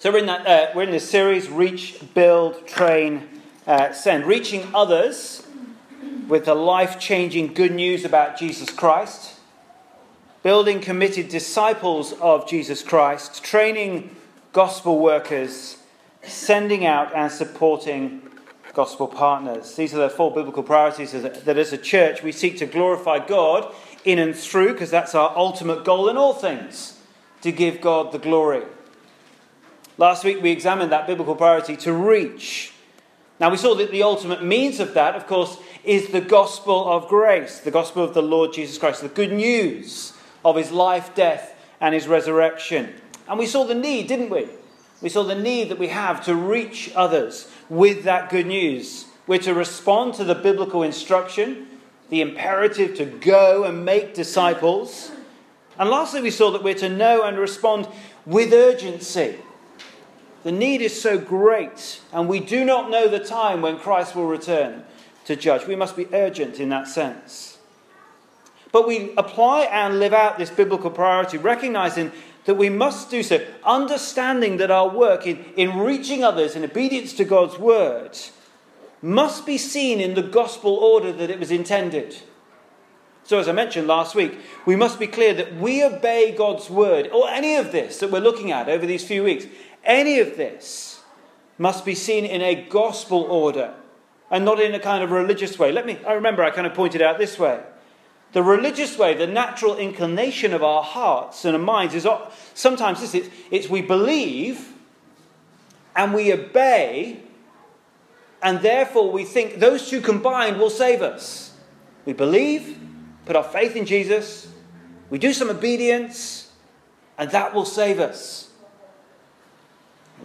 So we're in, that, uh, we're in this series Reach, Build, Train, uh, Send. Reaching others with the life changing good news about Jesus Christ. Building committed disciples of Jesus Christ. Training gospel workers. Sending out and supporting gospel partners. These are the four biblical priorities that as a church we seek to glorify God in and through, because that's our ultimate goal in all things, to give God the glory. Last week we examined that biblical priority to reach. Now we saw that the ultimate means of that, of course, is the gospel of grace, the gospel of the Lord Jesus Christ, the good news of his life, death, and his resurrection. And we saw the need, didn't we? We saw the need that we have to reach others with that good news. We're to respond to the biblical instruction, the imperative to go and make disciples. And lastly, we saw that we're to know and respond with urgency the need is so great, and we do not know the time when Christ will return to judge. We must be urgent in that sense. But we apply and live out this biblical priority, recognizing that we must do so, understanding that our work in, in reaching others in obedience to God's word must be seen in the gospel order that it was intended. So, as I mentioned last week, we must be clear that we obey God's word, or any of this that we're looking at over these few weeks, any of this must be seen in a gospel order and not in a kind of religious way. Let me, I remember I kind of pointed out this way. The religious way, the natural inclination of our hearts and our minds is sometimes this it's, it's we believe and we obey, and therefore we think those two combined will save us. We believe, put our faith in Jesus, we do some obedience, and that will save us.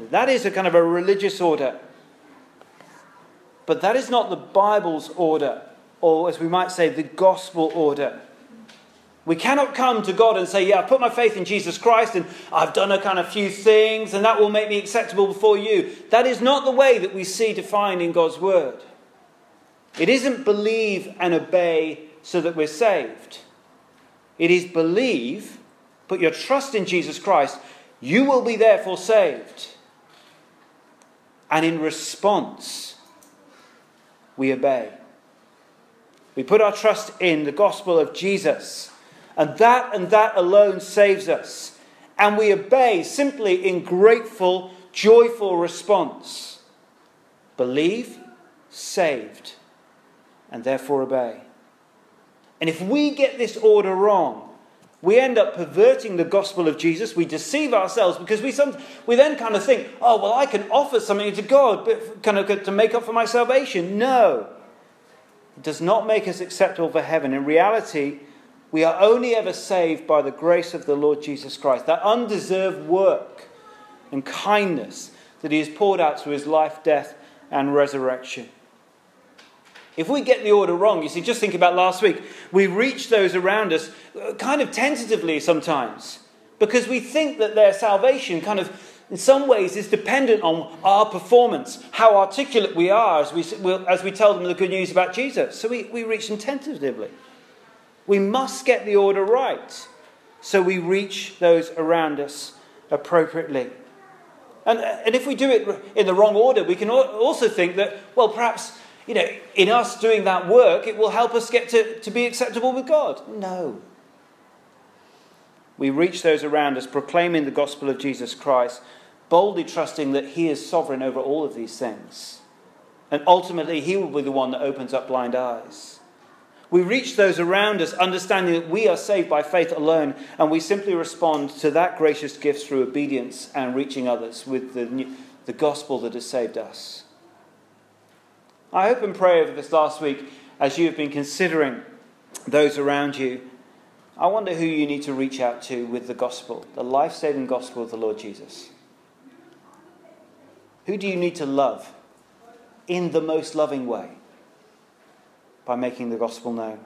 That is a kind of a religious order. But that is not the Bible's order, or as we might say, the gospel order. We cannot come to God and say, Yeah, I've put my faith in Jesus Christ and I've done a kind of few things and that will make me acceptable before you. That is not the way that we see defined in God's word. It isn't believe and obey so that we're saved. It is believe, put your trust in Jesus Christ, you will be therefore saved. And in response, we obey. We put our trust in the gospel of Jesus, and that and that alone saves us. And we obey simply in grateful, joyful response. Believe, saved, and therefore obey. And if we get this order wrong, we end up perverting the gospel of Jesus. We deceive ourselves because we, some, we then kind of think, oh, well, I can offer something to God but kind of to make up for my salvation. No. It does not make us acceptable for heaven. In reality, we are only ever saved by the grace of the Lord Jesus Christ, that undeserved work and kindness that He has poured out through His life, death, and resurrection. If we get the order wrong, you see, just think about last week. We reach those around us uh, kind of tentatively sometimes because we think that their salvation kind of, in some ways, is dependent on our performance, how articulate we are as we, as we tell them the good news about Jesus. So we, we reach them tentatively. We must get the order right so we reach those around us appropriately. And, and if we do it in the wrong order, we can also think that, well, perhaps you know, in us doing that work, it will help us get to, to be acceptable with God. No. We reach those around us proclaiming the gospel of Jesus Christ, boldly trusting that He is sovereign over all of these things. And ultimately, He will be the one that opens up blind eyes. We reach those around us understanding that we are saved by faith alone, and we simply respond to that gracious gift through obedience and reaching others with the, the gospel that has saved us. I hope and pray over this last week as you have been considering those around you. I wonder who you need to reach out to with the gospel, the life saving gospel of the Lord Jesus. Who do you need to love in the most loving way? By making the gospel known.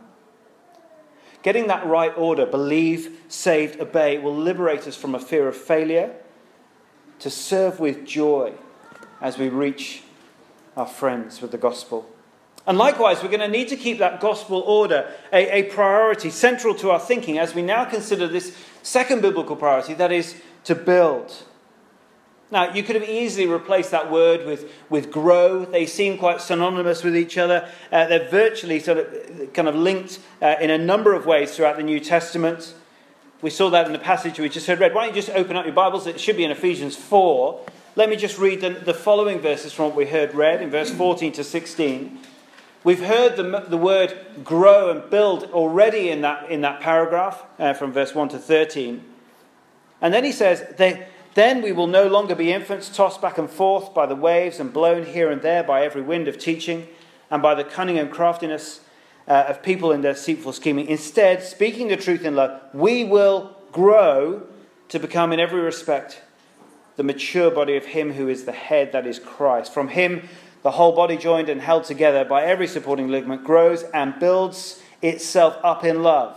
Getting that right order, believe, saved, obey, will liberate us from a fear of failure to serve with joy as we reach our friends with the gospel. And likewise, we're going to need to keep that gospel order a, a, priority, central to our thinking as we now consider this second biblical priority that is, to build. Now, you could have easily replaced that word with, with grow. They seem quite synonymous with each other. Uh, they're virtually sort of kind of linked uh, in a number of ways throughout the New Testament. We saw that in the passage we just heard read. Why don't you just open up your Bibles? It should be in Ephesians 4. Let me just read the, the following verses from what we heard read in verse 14 to 16. We've heard the, the word grow and build already in that, in that paragraph uh, from verse 1 to 13. And then he says, Then we will no longer be infants tossed back and forth by the waves and blown here and there by every wind of teaching and by the cunning and craftiness uh, of people in their deceitful scheming. Instead, speaking the truth in love, we will grow to become, in every respect, the mature body of Him who is the head, that is Christ. From Him, the whole body, joined and held together by every supporting ligament, grows and builds itself up in love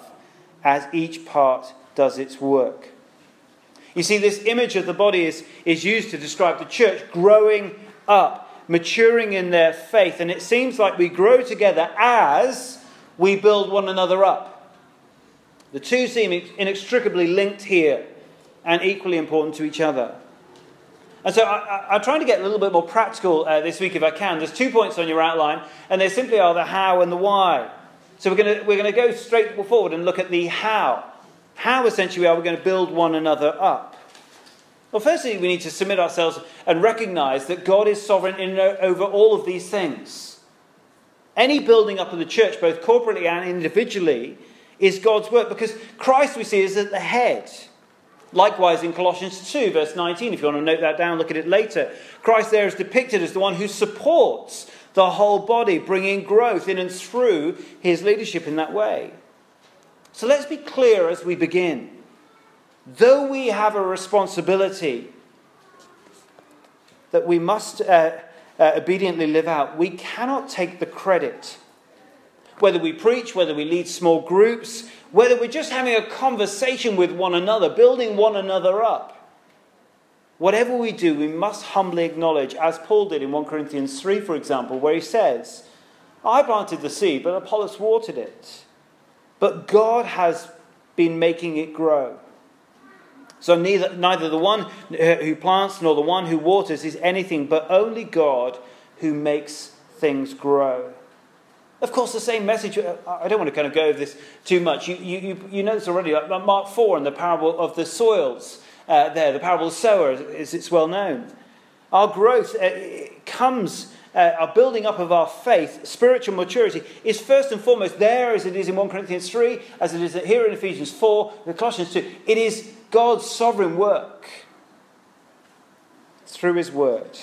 as each part does its work. You see, this image of the body is, is used to describe the church growing up, maturing in their faith. And it seems like we grow together as we build one another up. The two seem inextricably linked here and equally important to each other. And so I, am trying to get a little bit more practical uh, this week if I can. There's two points on your outline, and they simply are the how and the why. So we're going we're to go straight forward and look at the how. How essentially are we going to build one another up? Well, firstly, we need to submit ourselves and recognize that God is sovereign in, over all of these things. Any building up of the church, both corporately and individually, is God's work because Christ, we see, is at the head. Likewise, in Colossians 2, verse 19, if you want to note that down, look at it later. Christ there is depicted as the one who supports the whole body, bringing growth in and through his leadership in that way. So let's be clear as we begin. Though we have a responsibility that we must uh, uh, obediently live out, we cannot take the credit. Whether we preach, whether we lead small groups, whether we're just having a conversation with one another, building one another up. Whatever we do, we must humbly acknowledge, as Paul did in 1 Corinthians 3, for example, where he says, I planted the seed, but Apollos watered it. But God has been making it grow. So neither, neither the one who plants nor the one who waters is anything, but only God who makes things grow. Of course, the same message, uh, I don't want to kind of go over this too much. You, you, you know this already, like Mark 4 and the parable of the soils uh, there, the parable of sower, as it's well known. Our growth uh, comes, uh, our building up of our faith, spiritual maturity, is first and foremost there as it is in 1 Corinthians 3, as it is here in Ephesians 4, in Colossians 2. It is God's sovereign work through His Word.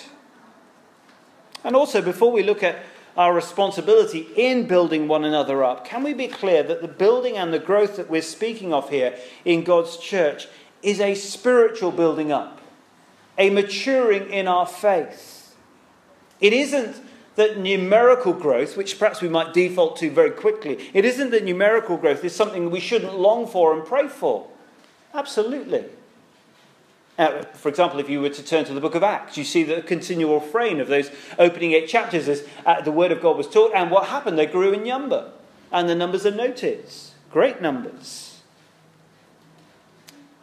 And also, before we look at our responsibility in building one another up, can we be clear that the building and the growth that we're speaking of here in God's church is a spiritual building up, a maturing in our faith? It isn't that numerical growth, which perhaps we might default to very quickly, it isn't that numerical growth is something we shouldn't long for and pray for. Absolutely. Uh, for example, if you were to turn to the book of Acts, you see the continual refrain of those opening eight chapters as uh, the word of God was taught, and what happened? They grew in number, and the numbers are noted. Great numbers.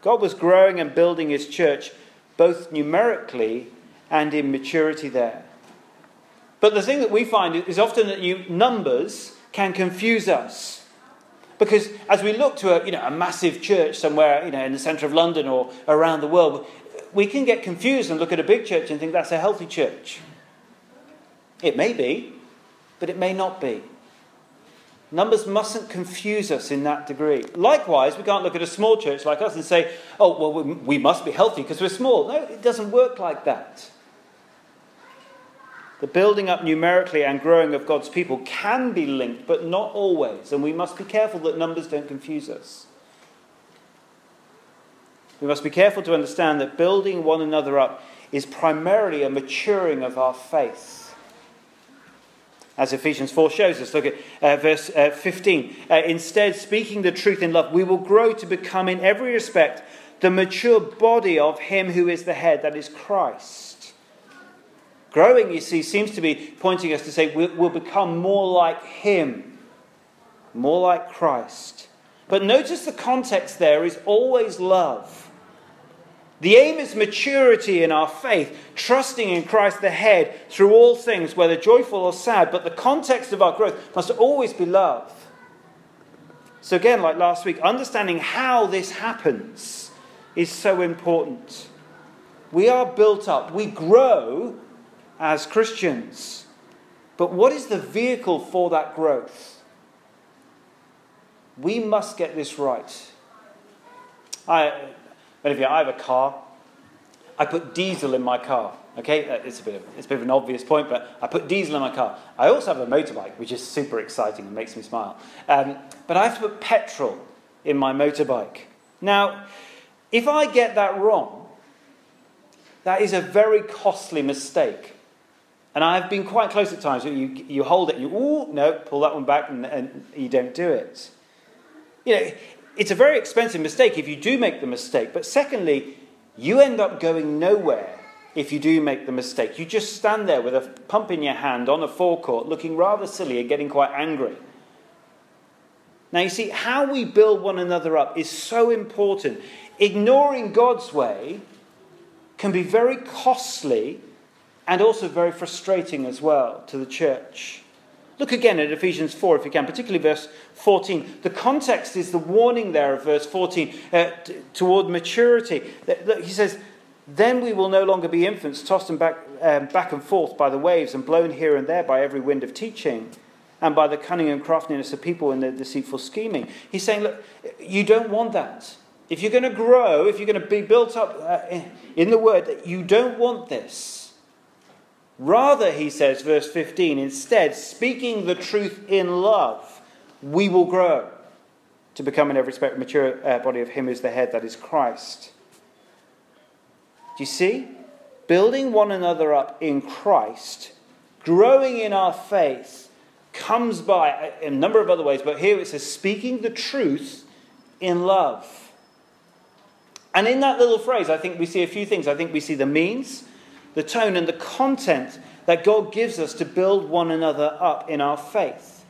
God was growing and building his church both numerically and in maturity there. But the thing that we find is often that you, numbers can confuse us. Because as we look to a, you know, a massive church somewhere you know, in the centre of London or around the world, we can get confused and look at a big church and think that's a healthy church. It may be, but it may not be. Numbers mustn't confuse us in that degree. Likewise, we can't look at a small church like us and say, oh, well, we must be healthy because we're small. No, it doesn't work like that. The building up numerically and growing of God's people can be linked, but not always, and we must be careful that numbers don't confuse us. We must be careful to understand that building one another up is primarily a maturing of our faith. As Ephesians 4 shows us, look at uh, verse uh, 15. Uh, Instead, speaking the truth in love, we will grow to become, in every respect, the mature body of Him who is the head, that is Christ. Growing, you see, seems to be pointing us to say we'll become more like Him, more like Christ. But notice the context there is always love. The aim is maturity in our faith, trusting in Christ the head through all things, whether joyful or sad, but the context of our growth must always be love. So, again, like last week, understanding how this happens is so important. We are built up, we grow as Christians. But what is the vehicle for that growth? We must get this right. I, many of you, I have a car. I put diesel in my car. Okay, uh, it's a bit of it's a bit of an obvious point, but I put diesel in my car. I also have a motorbike, which is super exciting and makes me smile. Um, but I have to put petrol in my motorbike. Now, if I get that wrong, that is a very costly mistake. And I've been quite close at times. You, you hold it, you, oh, no, pull that one back, and, and you don't do it. You know, it's a very expensive mistake if you do make the mistake. But secondly, you end up going nowhere if you do make the mistake. You just stand there with a pump in your hand on a forecourt, looking rather silly and getting quite angry. Now, you see, how we build one another up is so important. Ignoring God's way can be very costly and also very frustrating as well to the church. Look again at Ephesians 4 if you can, particularly verse 14. The context is the warning there of verse 14 uh, t- toward maturity. He says, Then we will no longer be infants, tossed and back, um, back and forth by the waves and blown here and there by every wind of teaching and by the cunning and craftiness of people in their deceitful scheming. He's saying, Look, you don't want that. If you're going to grow, if you're going to be built up uh, in the word, you don't want this. Rather, he says, verse 15, instead, speaking the truth in love, we will grow to become in every respect mature uh, body of him who's the head, that is Christ. Do you see? Building one another up in Christ, growing in our faith, comes by a number of other ways, but here it says speaking the truth in love. And in that little phrase, I think we see a few things. I think we see the means, the tone and the content that God gives us to build one another up in our faith.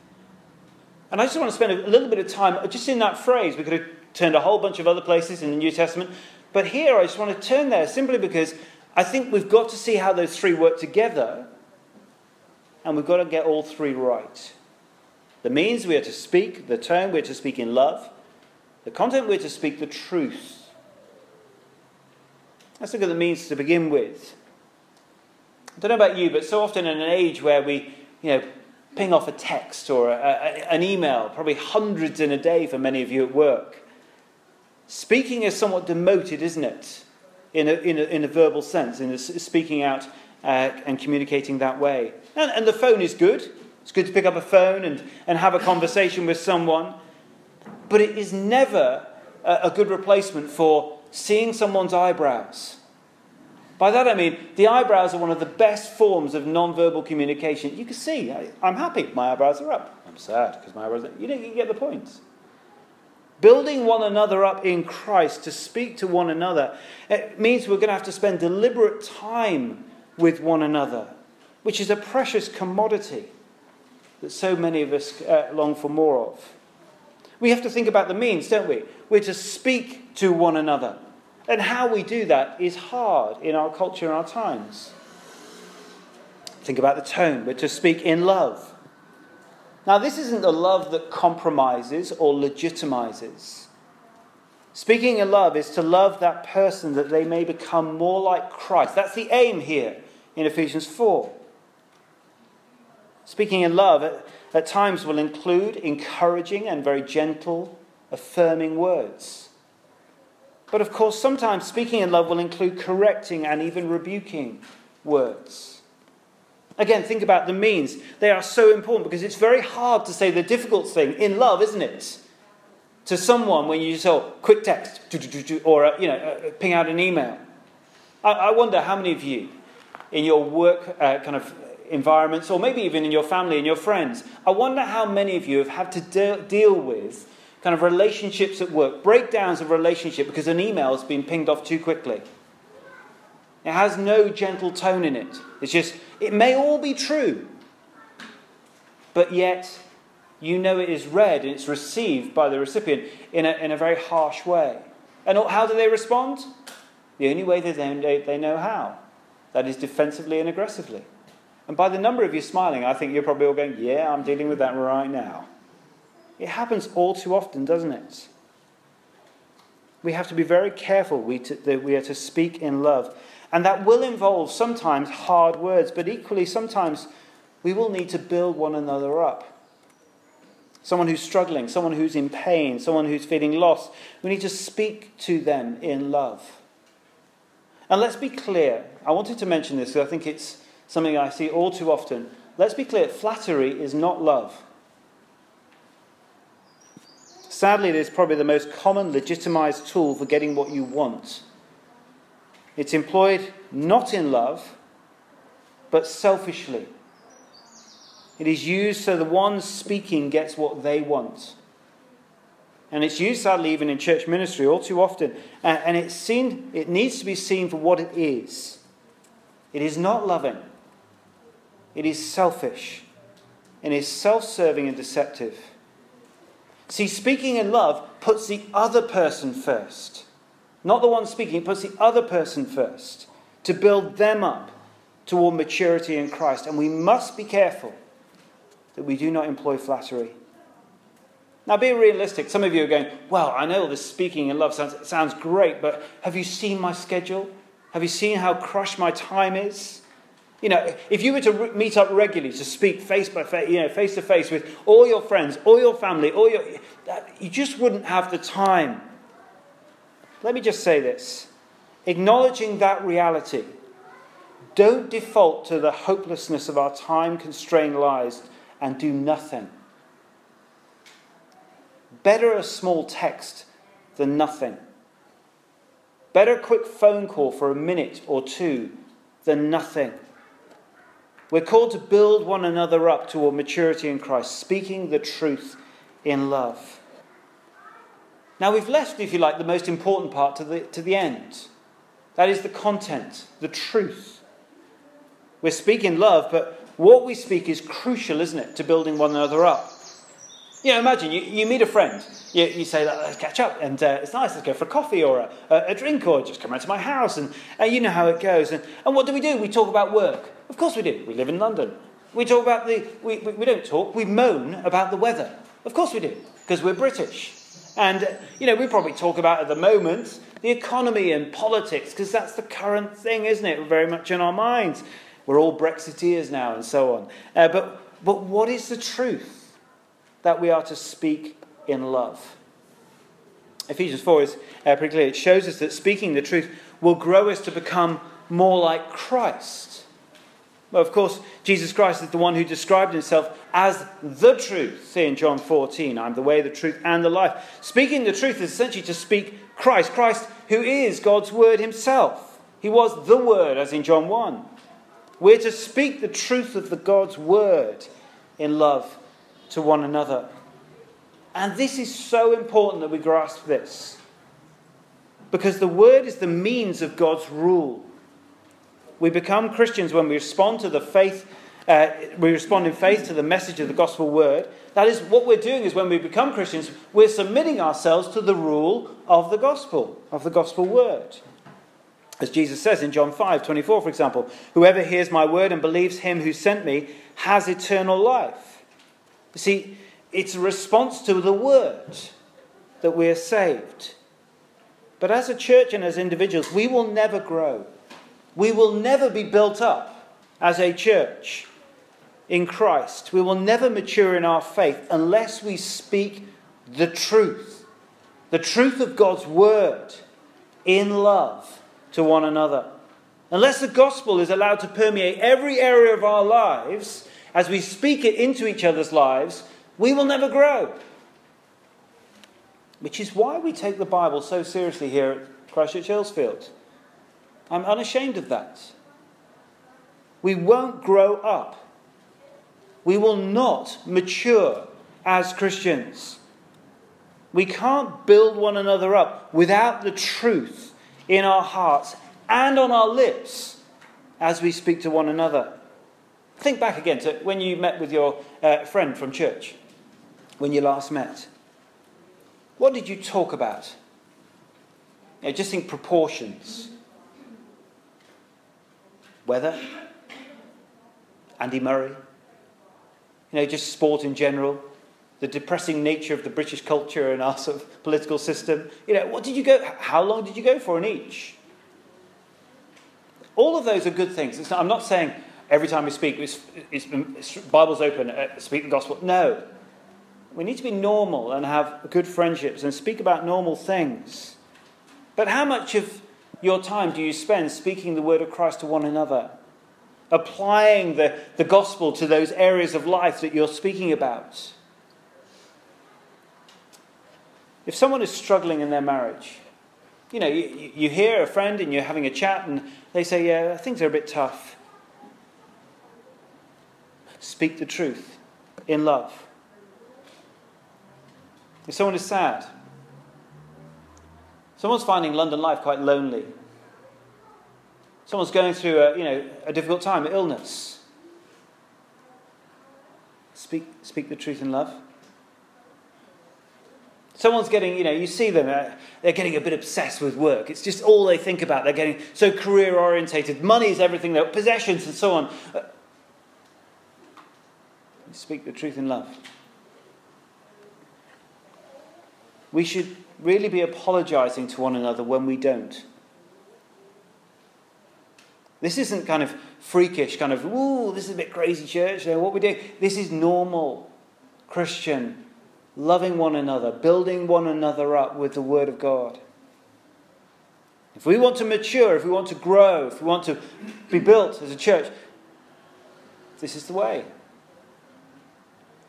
And I just want to spend a little bit of time just in that phrase. We could have turned a whole bunch of other places in the New Testament, but here I just want to turn there simply because I think we've got to see how those three work together, and we've got to get all three right. The means we are to speak, the tone we are to speak in love, the content we are to speak the truth. Let's look at the means to begin with. I don't know about you, but so often in an age where we, you know, ping off a text or a, a, an email, probably hundreds in a day for many of you at work, speaking is somewhat demoted, isn't it? In a, in a, in a verbal sense, in speaking out uh, and communicating that way. And, and the phone is good. It's good to pick up a phone and, and have a conversation with someone. But it is never a, a good replacement for seeing someone's eyebrows by that I mean the eyebrows are one of the best forms of non-verbal communication. You can see, I, am happy, my eyebrows are up. I'm sad because my eyebrows are You don't you get the point. Building one another up in Christ to speak to one another it means we're going to have to spend deliberate time with one another, which is a precious commodity that so many of us uh, long for more of. We have to think about the means, don't we? We're to speak to one another. And how we do that is hard in our culture and our times. Think about the tone. We're to speak in love. Now, this isn't a love that compromises or legitimizes. Speaking in love is to love that person that they may become more like Christ. That's the aim here in Ephesians 4. Speaking in love at, at times will include encouraging and very gentle, affirming words. But of course, sometimes speaking in love will include correcting and even rebuking words. Again, think about the means. They are so important because it's very hard to say the difficult thing in love, isn't it? To someone when you just say, oh, quick text, or uh, you know, uh, ping out an email. I wonder how many of you in your work uh, kind of environments, or maybe even in your family and your friends, I wonder how many of you have had to de- deal with kind of relationships at work, breakdowns of relationship because an email has been pinged off too quickly. It has no gentle tone in it. It's just, it may all be true, but yet you know it is read and it's received by the recipient in a, in a very harsh way. And how do they respond? the only way that they, they know how. That is defensively and aggressively. And by the number of you smiling, I think you're probably all going, Yeah, I'm dealing with that right now. It happens all too often, doesn't it? We have to be very careful we that we are to speak in love. And that will involve sometimes hard words, but equally sometimes we will need to build one another up. Someone who's struggling, someone who's in pain, someone who's feeling lost, we need to speak to them in love. And let's be clear. I wanted to mention this because I think it's something I see all too often. Let's be clear flattery is not love. Sadly, it is probably the most common legitimized tool for getting what you want. It's employed not in love, but selfishly. It is used so the one speaking gets what they want. And it's used, sadly, even in church ministry all too often. And it's seen, it needs to be seen for what it is. It is not loving, it is selfish, and is self serving and deceptive. See, speaking in love puts the other person first. Not the one speaking, it puts the other person first to build them up toward maturity in Christ. And we must be careful that we do not employ flattery. Now, be realistic. Some of you are going, Well, I know this speaking in love sounds, sounds great, but have you seen my schedule? Have you seen how crushed my time is? You know, if you were to re- meet up regularly to speak face by face, you know, face to face with all your friends, all your family, all your, you just wouldn't have the time. Let me just say this. Acknowledging that reality, don't default to the hopelessness of our time constrained lives and do nothing. Better a small text than nothing. Better a quick phone call for a minute or two than nothing. We're called to build one another up toward maturity in Christ, speaking the truth in love. Now, we've left, if you like, the most important part to the, to the end. That is the content, the truth. We're speaking love, but what we speak is crucial, isn't it, to building one another up. You know, imagine you, you meet a friend, you, you say, let's catch up, and uh, it's nice, let's go for a coffee or a, a, drink or just come round to my house, and uh, you know how it goes. And, and what do we do? We talk about work. Of course we do. We live in London. We talk about the, we, we, we don't talk, we moan about the weather. Of course we do, because we're British. And, you know, we probably talk about at the moment the economy and politics, because that's the current thing, isn't it? Very much in our minds. We're all Brexiteers now and so on. Uh, but, but what is the truth that we are to speak in love? Ephesians 4 is uh, pretty clear. It shows us that speaking the truth will grow us to become more like Christ. Well, of course, Jesus Christ is the one who described himself as the truth See in John 14. I'm the way, the truth, and the life. Speaking the truth is essentially to speak Christ. Christ, who is God's word himself. He was the word, as in John 1. We're to speak the truth of the God's word in love to one another. And this is so important that we grasp this. Because the word is the means of God's rule. We become Christians when we respond to the faith, uh, we respond in faith to the message of the gospel word. That is, what we're doing is when we become Christians, we're submitting ourselves to the rule of the gospel, of the gospel word. As Jesus says in John 5 24, for example, whoever hears my word and believes him who sent me has eternal life. You see, it's a response to the word that we are saved. But as a church and as individuals, we will never grow. We will never be built up as a church in Christ. We will never mature in our faith unless we speak the truth, the truth of God's word in love to one another. Unless the gospel is allowed to permeate every area of our lives as we speak it into each other's lives, we will never grow. Which is why we take the Bible so seriously here at Christchurch Earlsfield. I'm unashamed of that. We won't grow up. We will not mature as Christians. We can't build one another up without the truth in our hearts and on our lips as we speak to one another. Think back again to when you met with your uh, friend from church, when you last met. What did you talk about? Just think proportions. Weather, Andy Murray, you know, just sport in general, the depressing nature of the British culture and our sort of political system. You know, what did you go? How long did you go for in each? All of those are good things. Not, I'm not saying every time we speak, it's, it's, it's Bible's open, uh, speak the gospel. No. We need to be normal and have good friendships and speak about normal things. But how much of your time do you spend speaking the word of Christ to one another? Applying the, the gospel to those areas of life that you're speaking about? If someone is struggling in their marriage, you know, you, you hear a friend and you're having a chat and they say, Yeah, things are a bit tough. Speak the truth in love. If someone is sad, someone's finding London life quite lonely, someone's going through a, you know, a difficult time, illness, speak, speak the truth in love. Someone's getting, you know, you see them, uh, they're getting a bit obsessed with work. It's just all they think about. They're getting so career orientated. Money is everything, their possessions and so on. Uh, speak the truth in love. We should really be apologizing to one another when we don't. This isn't kind of freakish, kind of, ooh, this is a bit crazy church, you what we do. This is normal Christian loving one another, building one another up with the Word of God. If we want to mature, if we want to grow, if we want to be built as a church, this is the way.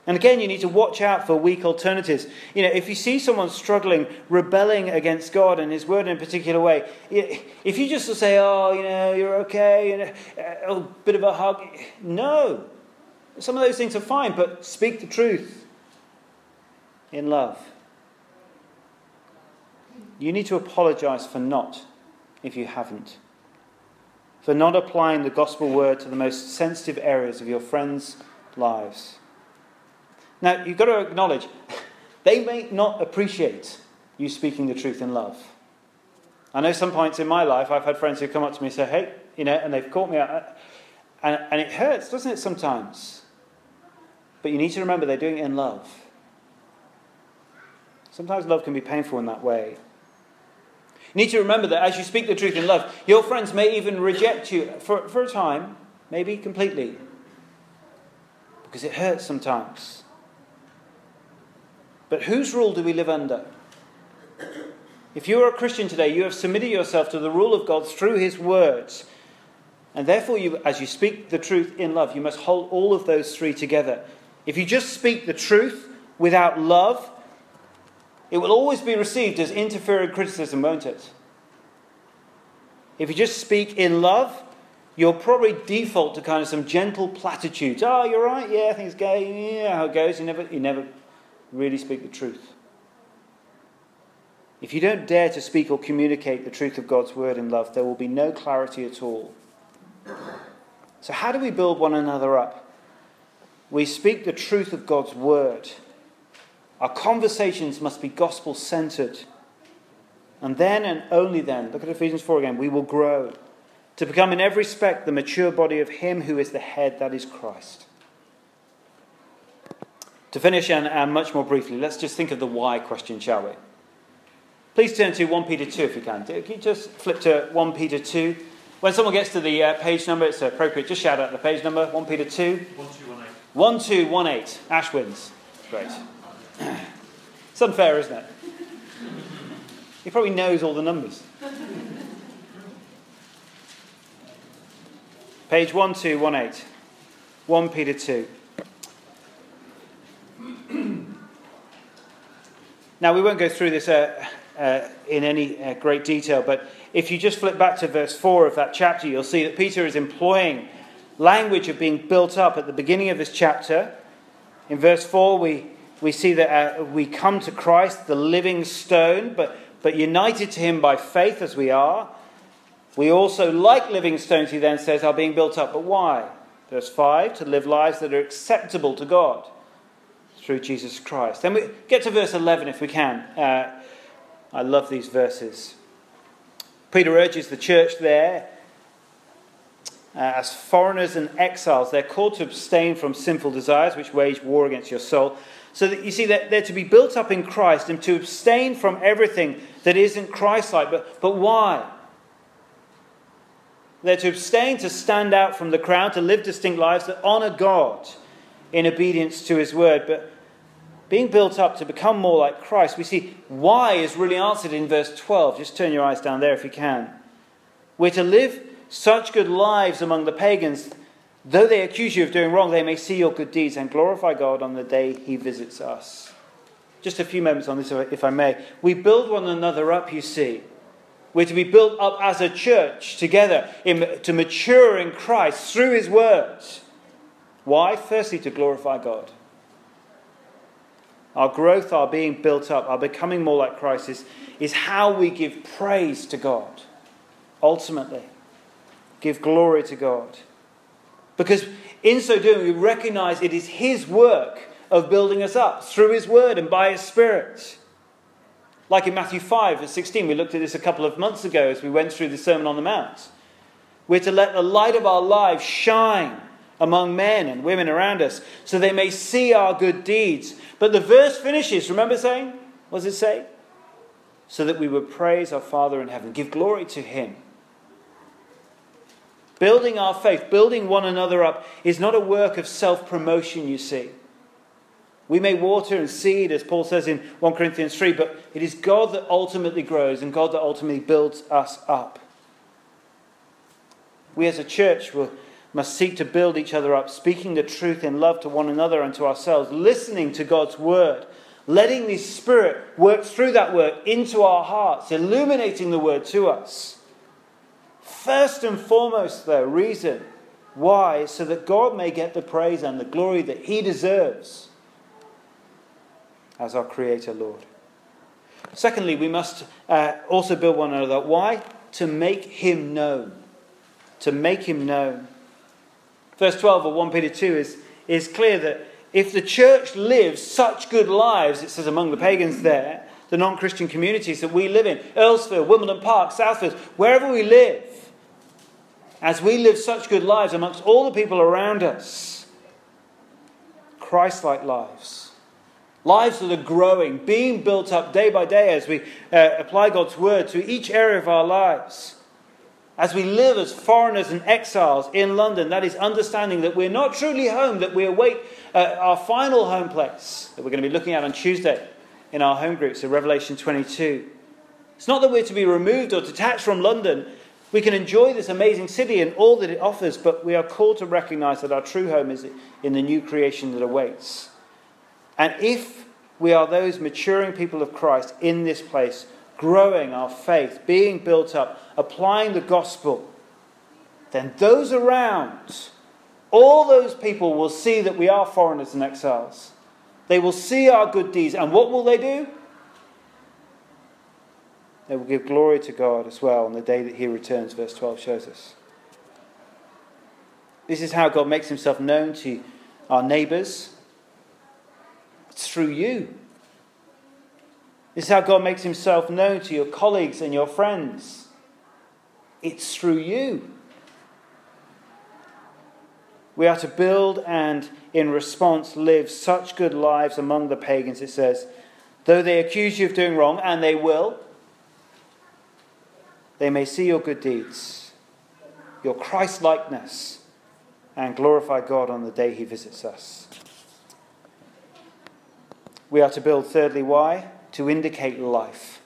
And again, you need to watch out for weak alternatives. You know, if you see someone struggling, rebelling against God and His Word in a particular way, if you just say, "Oh, you know, you're okay," and a, a bit of a hug, no. Some of those things are fine, but speak the truth in love. You need to apologize for not, if you haven't, for not applying the gospel word to the most sensitive areas of your friends' lives. Now, you've got to acknowledge, they may not appreciate you speaking the truth in love. I know some points in my life I've had friends who come up to me and say, hey, you know, and they've caught me out. And, and it hurts, doesn't it, sometimes? But you need to remember they're doing it in love. Sometimes love can be painful in that way. You need to remember that as you speak the truth in love, your friends may even reject you for, for a time, maybe completely, because it hurts sometimes. But whose rule do we live under? If you are a Christian today, you have submitted yourself to the rule of God through His words. And therefore, you, as you speak the truth in love, you must hold all of those three together. If you just speak the truth without love, it will always be received as interfering criticism, won't it? If you just speak in love, you'll probably default to kind of some gentle platitudes. Oh, you're right, yeah, things go, yeah, how it goes. You never, you never really speak the truth. If you don't dare to speak or communicate the truth of God's word in love, there will be no clarity at all. So, how do we build one another up? We speak the truth of God's word. Our conversations must be gospel centered. And then and only then, look at Ephesians 4 again, we will grow to become in every respect the mature body of Him who is the head, that is Christ. To finish, and, and much more briefly, let's just think of the why question, shall we? Please turn to 1 Peter 2 if you can. Can you just flip to 1 Peter 2? When someone gets to the uh, page number, it's appropriate. Just shout out the page number 1 Peter 2. 1218. 1218. Ash wins. Great. It's unfair, isn't it? He probably knows all the numbers. Page 1218. 1 Peter 2. Now, we won't go through this uh, uh, in any uh, great detail, but if you just flip back to verse 4 of that chapter, you'll see that Peter is employing language of being built up at the beginning of this chapter. In verse 4, we we see that uh, we come to Christ, the living stone, but, but united to him by faith as we are. We also, like living stones, he then says, are being built up. But why? Verse 5 to live lives that are acceptable to God through Jesus Christ. Then we get to verse 11 if we can. Uh, I love these verses. Peter urges the church there uh, as foreigners and exiles. They're called to abstain from sinful desires which wage war against your soul. So that you see that they're to be built up in Christ and to abstain from everything that isn't Christ like. But, but why? They're to abstain to stand out from the crowd, to live distinct lives that honor God in obedience to his word. But being built up to become more like Christ, we see why is really answered in verse 12. Just turn your eyes down there if you can. We're to live such good lives among the pagans, though they accuse you of doing wrong, they may see your good deeds and glorify God on the day he visits us. Just a few moments on this, if I may. We build one another up, you see. We're to be built up as a church together in, to mature in Christ through His Word. Why? Firstly, to glorify God. Our growth, our being built up, our becoming more like Christ is, is how we give praise to God. Ultimately, give glory to God. Because in so doing, we recognize it is His work of building us up through His Word and by His Spirit. Like in Matthew 5, verse 16, we looked at this a couple of months ago as we went through the Sermon on the Mount. We're to let the light of our lives shine among men and women around us so they may see our good deeds. But the verse finishes, remember saying? What does it say? So that we would praise our Father in heaven, give glory to Him. Building our faith, building one another up, is not a work of self promotion, you see. We may water and seed, as Paul says in 1 Corinthians 3, but it is God that ultimately grows and God that ultimately builds us up. We as a church will, must seek to build each other up, speaking the truth in love to one another and to ourselves, listening to God's word, letting the Spirit work through that word into our hearts, illuminating the word to us. First and foremost, though, reason why, so that God may get the praise and the glory that He deserves as our Creator Lord. Secondly, we must uh, also build one another. Why? To make Him known. To make Him known. Verse 12 of 1 Peter 2 is, is clear that if the church lives such good lives, it says among the pagans there, the non Christian communities that we live in, Earlsfield, Wimbledon Park, Southfield, wherever we live, as we live such good lives amongst all the people around us, Christ like lives Lives that are growing, being built up day by day as we uh, apply God's word to each area of our lives. As we live as foreigners and exiles in London, that is understanding that we're not truly home, that we await uh, our final home place that we're going to be looking at on Tuesday in our home groups in Revelation 22. It's not that we're to be removed or detached from London. We can enjoy this amazing city and all that it offers, but we are called to recognize that our true home is in the new creation that awaits. And if we are those maturing people of Christ in this place, growing our faith, being built up, applying the gospel, then those around, all those people will see that we are foreigners and exiles. They will see our good deeds. And what will they do? They will give glory to God as well on the day that He returns, verse 12 shows us. This is how God makes Himself known to our neighbours, it's through you. This is how God makes himself known to your colleagues and your friends. It's through you. We are to build and, in response, live such good lives among the pagans, it says, though they accuse you of doing wrong, and they will, they may see your good deeds, your Christ likeness, and glorify God on the day he visits us. We are to build, thirdly, why? To indicate life.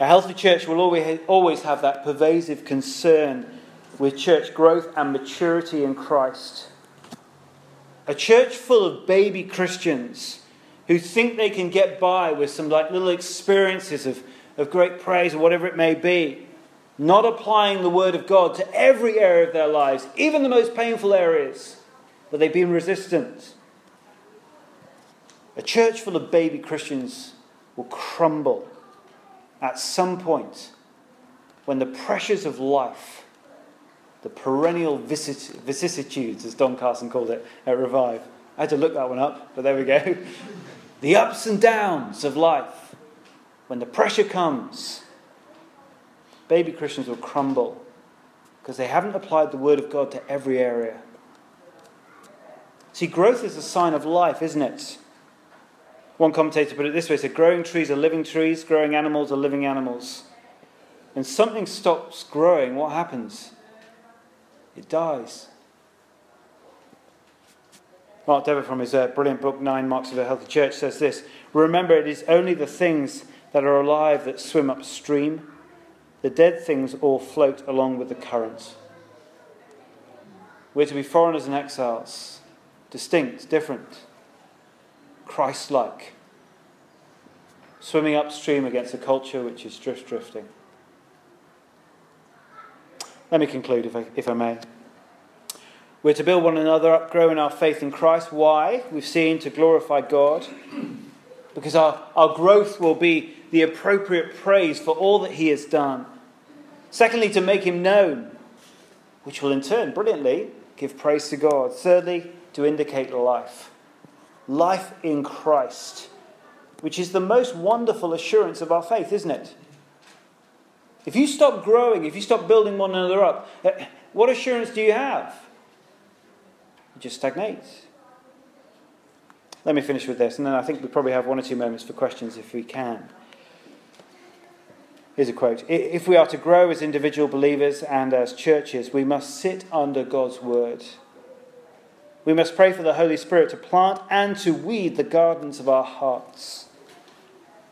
A healthy church will always have that pervasive concern with church growth and maturity in Christ. A church full of baby Christians who think they can get by with some like little experiences of, of great praise or whatever it may be, not applying the word of God to every area of their lives, even the most painful areas, but they've been resistant. A church full of baby Christians will crumble at some point when the pressures of life, the perennial vicissitudes, as Don Carson called it at Revive, I had to look that one up, but there we go. the ups and downs of life, when the pressure comes, baby Christians will crumble because they haven't applied the Word of God to every area. See, growth is a sign of life, isn't it? One commentator put it this way: "said growing trees are living trees, growing animals are living animals. When something stops growing, what happens? It dies." Mark Dever, from his uh, brilliant book Nine Marks of a Healthy Church, says this: "Remember, it is only the things that are alive that swim upstream. The dead things all float along with the current. We're to be foreigners and exiles, distinct, different." Christ like, swimming upstream against a culture which is drift drifting. Let me conclude, if I, if I may. We're to build one another up, grow in our faith in Christ. Why? We've seen to glorify God. Because our, our growth will be the appropriate praise for all that He has done. Secondly, to make Him known, which will in turn brilliantly give praise to God. Thirdly, to indicate life life in Christ, which is the most wonderful assurance of our faith, isn't it? If you stop growing, if you stop building one another up, eh, what assurance do you have? You just stagnate. Let me finish with this, and then I think we probably have one or two moments for questions if we can. Here's a quote If we are to grow as individual believers and as churches, we must sit under God's word. We must pray for the Holy Spirit to plant and to weed the gardens of our hearts.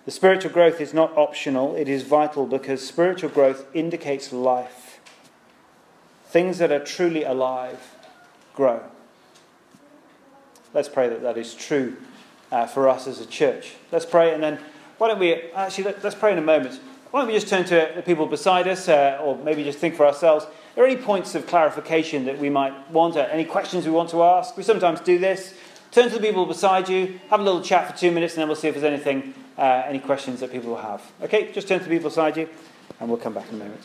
The spiritual growth is not optional, it is vital because spiritual growth indicates life. Things that are truly alive grow. Let's pray that that is true uh, for us as a church. Let's pray, and then why don't we actually let, us pray in a moment. Why don't we just turn to the people beside us, uh, or maybe just think for ourselves? Are there any points of clarification that we might want, any questions we want to ask? We sometimes do this. Turn to the people beside you, have a little chat for two minutes, and then we'll see if there's anything, uh, any questions that people will have. Okay, just turn to the people beside you, and we'll come back in a moment.